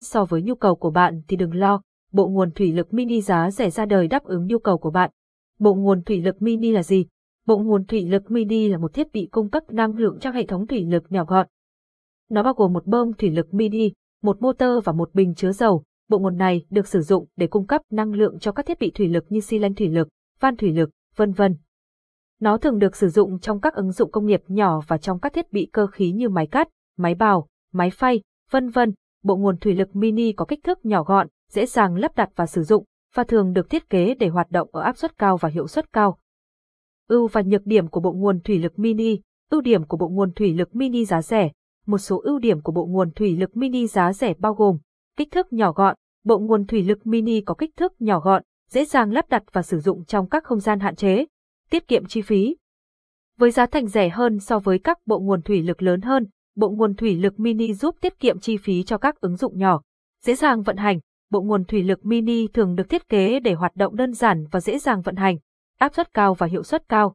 so với nhu cầu của bạn thì đừng lo, bộ nguồn thủy lực mini giá rẻ ra đời đáp ứng nhu cầu của bạn. Bộ nguồn thủy lực mini là gì? Bộ nguồn thủy lực mini là một thiết bị cung cấp năng lượng cho hệ thống thủy lực nhỏ gọn. Nó bao gồm một bơm thủy lực mini, một motor và một bình chứa dầu. Bộ nguồn này được sử dụng để cung cấp năng lượng cho các thiết bị thủy lực như xi lanh thủy lực, van thủy lực, vân vân. Nó thường được sử dụng trong các ứng dụng công nghiệp nhỏ và trong các thiết bị cơ khí như máy cắt, máy bào, máy phay, vân vân. Bộ nguồn thủy lực mini có kích thước nhỏ gọn, dễ dàng lắp đặt và sử dụng, và thường được thiết kế để hoạt động ở áp suất cao và hiệu suất cao. Ưu và nhược điểm của bộ nguồn thủy lực mini, ưu điểm của bộ nguồn thủy lực mini giá rẻ. Một số ưu điểm của bộ nguồn thủy lực mini giá rẻ bao gồm kích thước nhỏ gọn, bộ nguồn thủy lực mini có kích thước nhỏ gọn, dễ dàng lắp đặt và sử dụng trong các không gian hạn chế, tiết kiệm chi phí. Với giá thành rẻ hơn so với các bộ nguồn thủy lực lớn hơn, bộ nguồn thủy lực mini giúp tiết kiệm chi phí cho các ứng dụng nhỏ, dễ dàng vận hành. Bộ nguồn thủy lực mini thường được thiết kế để hoạt động đơn giản và dễ dàng vận hành, áp suất cao và hiệu suất cao.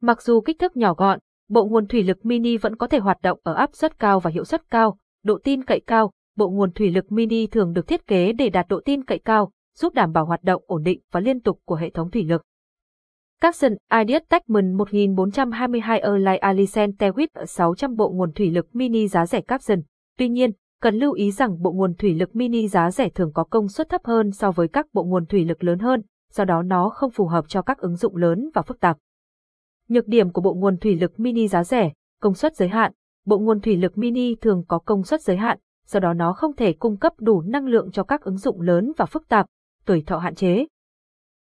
Mặc dù kích thước nhỏ gọn, bộ nguồn thủy lực mini vẫn có thể hoạt động ở áp suất cao và hiệu suất cao, độ tin cậy cao. Bộ nguồn thủy lực mini thường được thiết kế để đạt độ tin cậy cao, giúp đảm bảo hoạt động ổn định và liên tục của hệ thống thủy lực. Capson Ideas Techman 1422 Erlai Alicent Tewit 600 bộ nguồn thủy lực mini giá rẻ Capson. Tuy nhiên, cần lưu ý rằng bộ nguồn thủy lực mini giá rẻ thường có công suất thấp hơn so với các bộ nguồn thủy lực lớn hơn, do đó nó không phù hợp cho các ứng dụng lớn và phức tạp. Nhược điểm của bộ nguồn thủy lực mini giá rẻ, công suất giới hạn. Bộ nguồn thủy lực mini thường có công suất giới hạn, do đó nó không thể cung cấp đủ năng lượng cho các ứng dụng lớn và phức tạp, tuổi thọ hạn chế.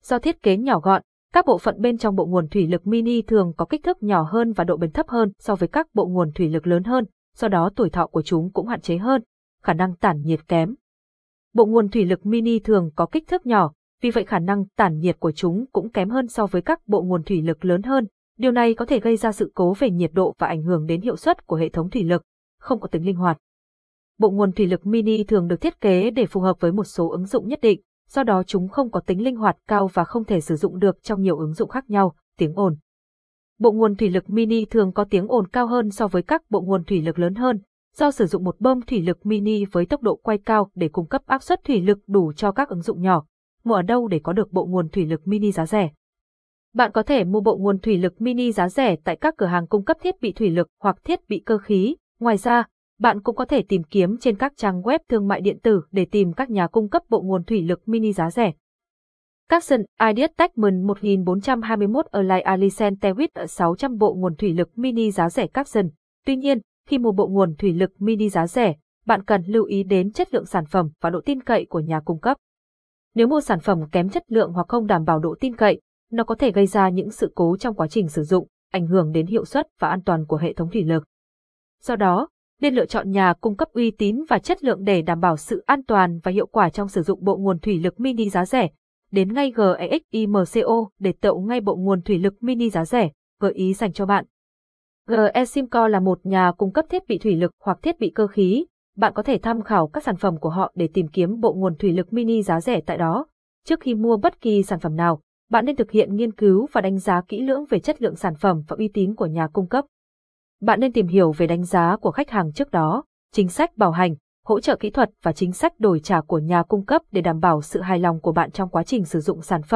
Do thiết kế nhỏ gọn, các bộ phận bên trong bộ nguồn thủy lực mini thường có kích thước nhỏ hơn và độ bền thấp hơn so với các bộ nguồn thủy lực lớn hơn, do đó tuổi thọ của chúng cũng hạn chế hơn, khả năng tản nhiệt kém. Bộ nguồn thủy lực mini thường có kích thước nhỏ, vì vậy khả năng tản nhiệt của chúng cũng kém hơn so với các bộ nguồn thủy lực lớn hơn. Điều này có thể gây ra sự cố về nhiệt độ và ảnh hưởng đến hiệu suất của hệ thống thủy lực, không có tính linh hoạt. Bộ nguồn thủy lực mini thường được thiết kế để phù hợp với một số ứng dụng nhất định, do đó chúng không có tính linh hoạt cao và không thể sử dụng được trong nhiều ứng dụng khác nhau, tiếng ồn. Bộ nguồn thủy lực mini thường có tiếng ồn cao hơn so với các bộ nguồn thủy lực lớn hơn, do sử dụng một bơm thủy lực mini với tốc độ quay cao để cung cấp áp suất thủy lực đủ cho các ứng dụng nhỏ. Mua ở đâu để có được bộ nguồn thủy lực mini giá rẻ? Bạn có thể mua bộ nguồn thủy lực mini giá rẻ tại các cửa hàng cung cấp thiết bị thủy lực hoặc thiết bị cơ khí. Ngoài ra, bạn cũng có thể tìm kiếm trên các trang web thương mại điện tử để tìm các nhà cung cấp bộ nguồn thủy lực mini giá rẻ. Capson Ideas Techman 1421 Align Alicent Tewit 600 bộ nguồn thủy lực mini giá rẻ Capson. Tuy nhiên, khi mua bộ nguồn thủy lực mini giá rẻ, bạn cần lưu ý đến chất lượng sản phẩm và độ tin cậy của nhà cung cấp. Nếu mua sản phẩm kém chất lượng hoặc không đảm bảo độ tin cậy, nó có thể gây ra những sự cố trong quá trình sử dụng, ảnh hưởng đến hiệu suất và an toàn của hệ thống thủy lực. Do đó, nên lựa chọn nhà cung cấp uy tín và chất lượng để đảm bảo sự an toàn và hiệu quả trong sử dụng bộ nguồn thủy lực mini giá rẻ. Đến ngay GEXIMCO để tậu ngay bộ nguồn thủy lực mini giá rẻ, gợi ý dành cho bạn. GE Simco là một nhà cung cấp thiết bị thủy lực hoặc thiết bị cơ khí. Bạn có thể tham khảo các sản phẩm của họ để tìm kiếm bộ nguồn thủy lực mini giá rẻ tại đó. Trước khi mua bất kỳ sản phẩm nào, bạn nên thực hiện nghiên cứu và đánh giá kỹ lưỡng về chất lượng sản phẩm và uy tín của nhà cung cấp. Bạn nên tìm hiểu về đánh giá của khách hàng trước đó, chính sách bảo hành, hỗ trợ kỹ thuật và chính sách đổi trả của nhà cung cấp để đảm bảo sự hài lòng của bạn trong quá trình sử dụng sản phẩm.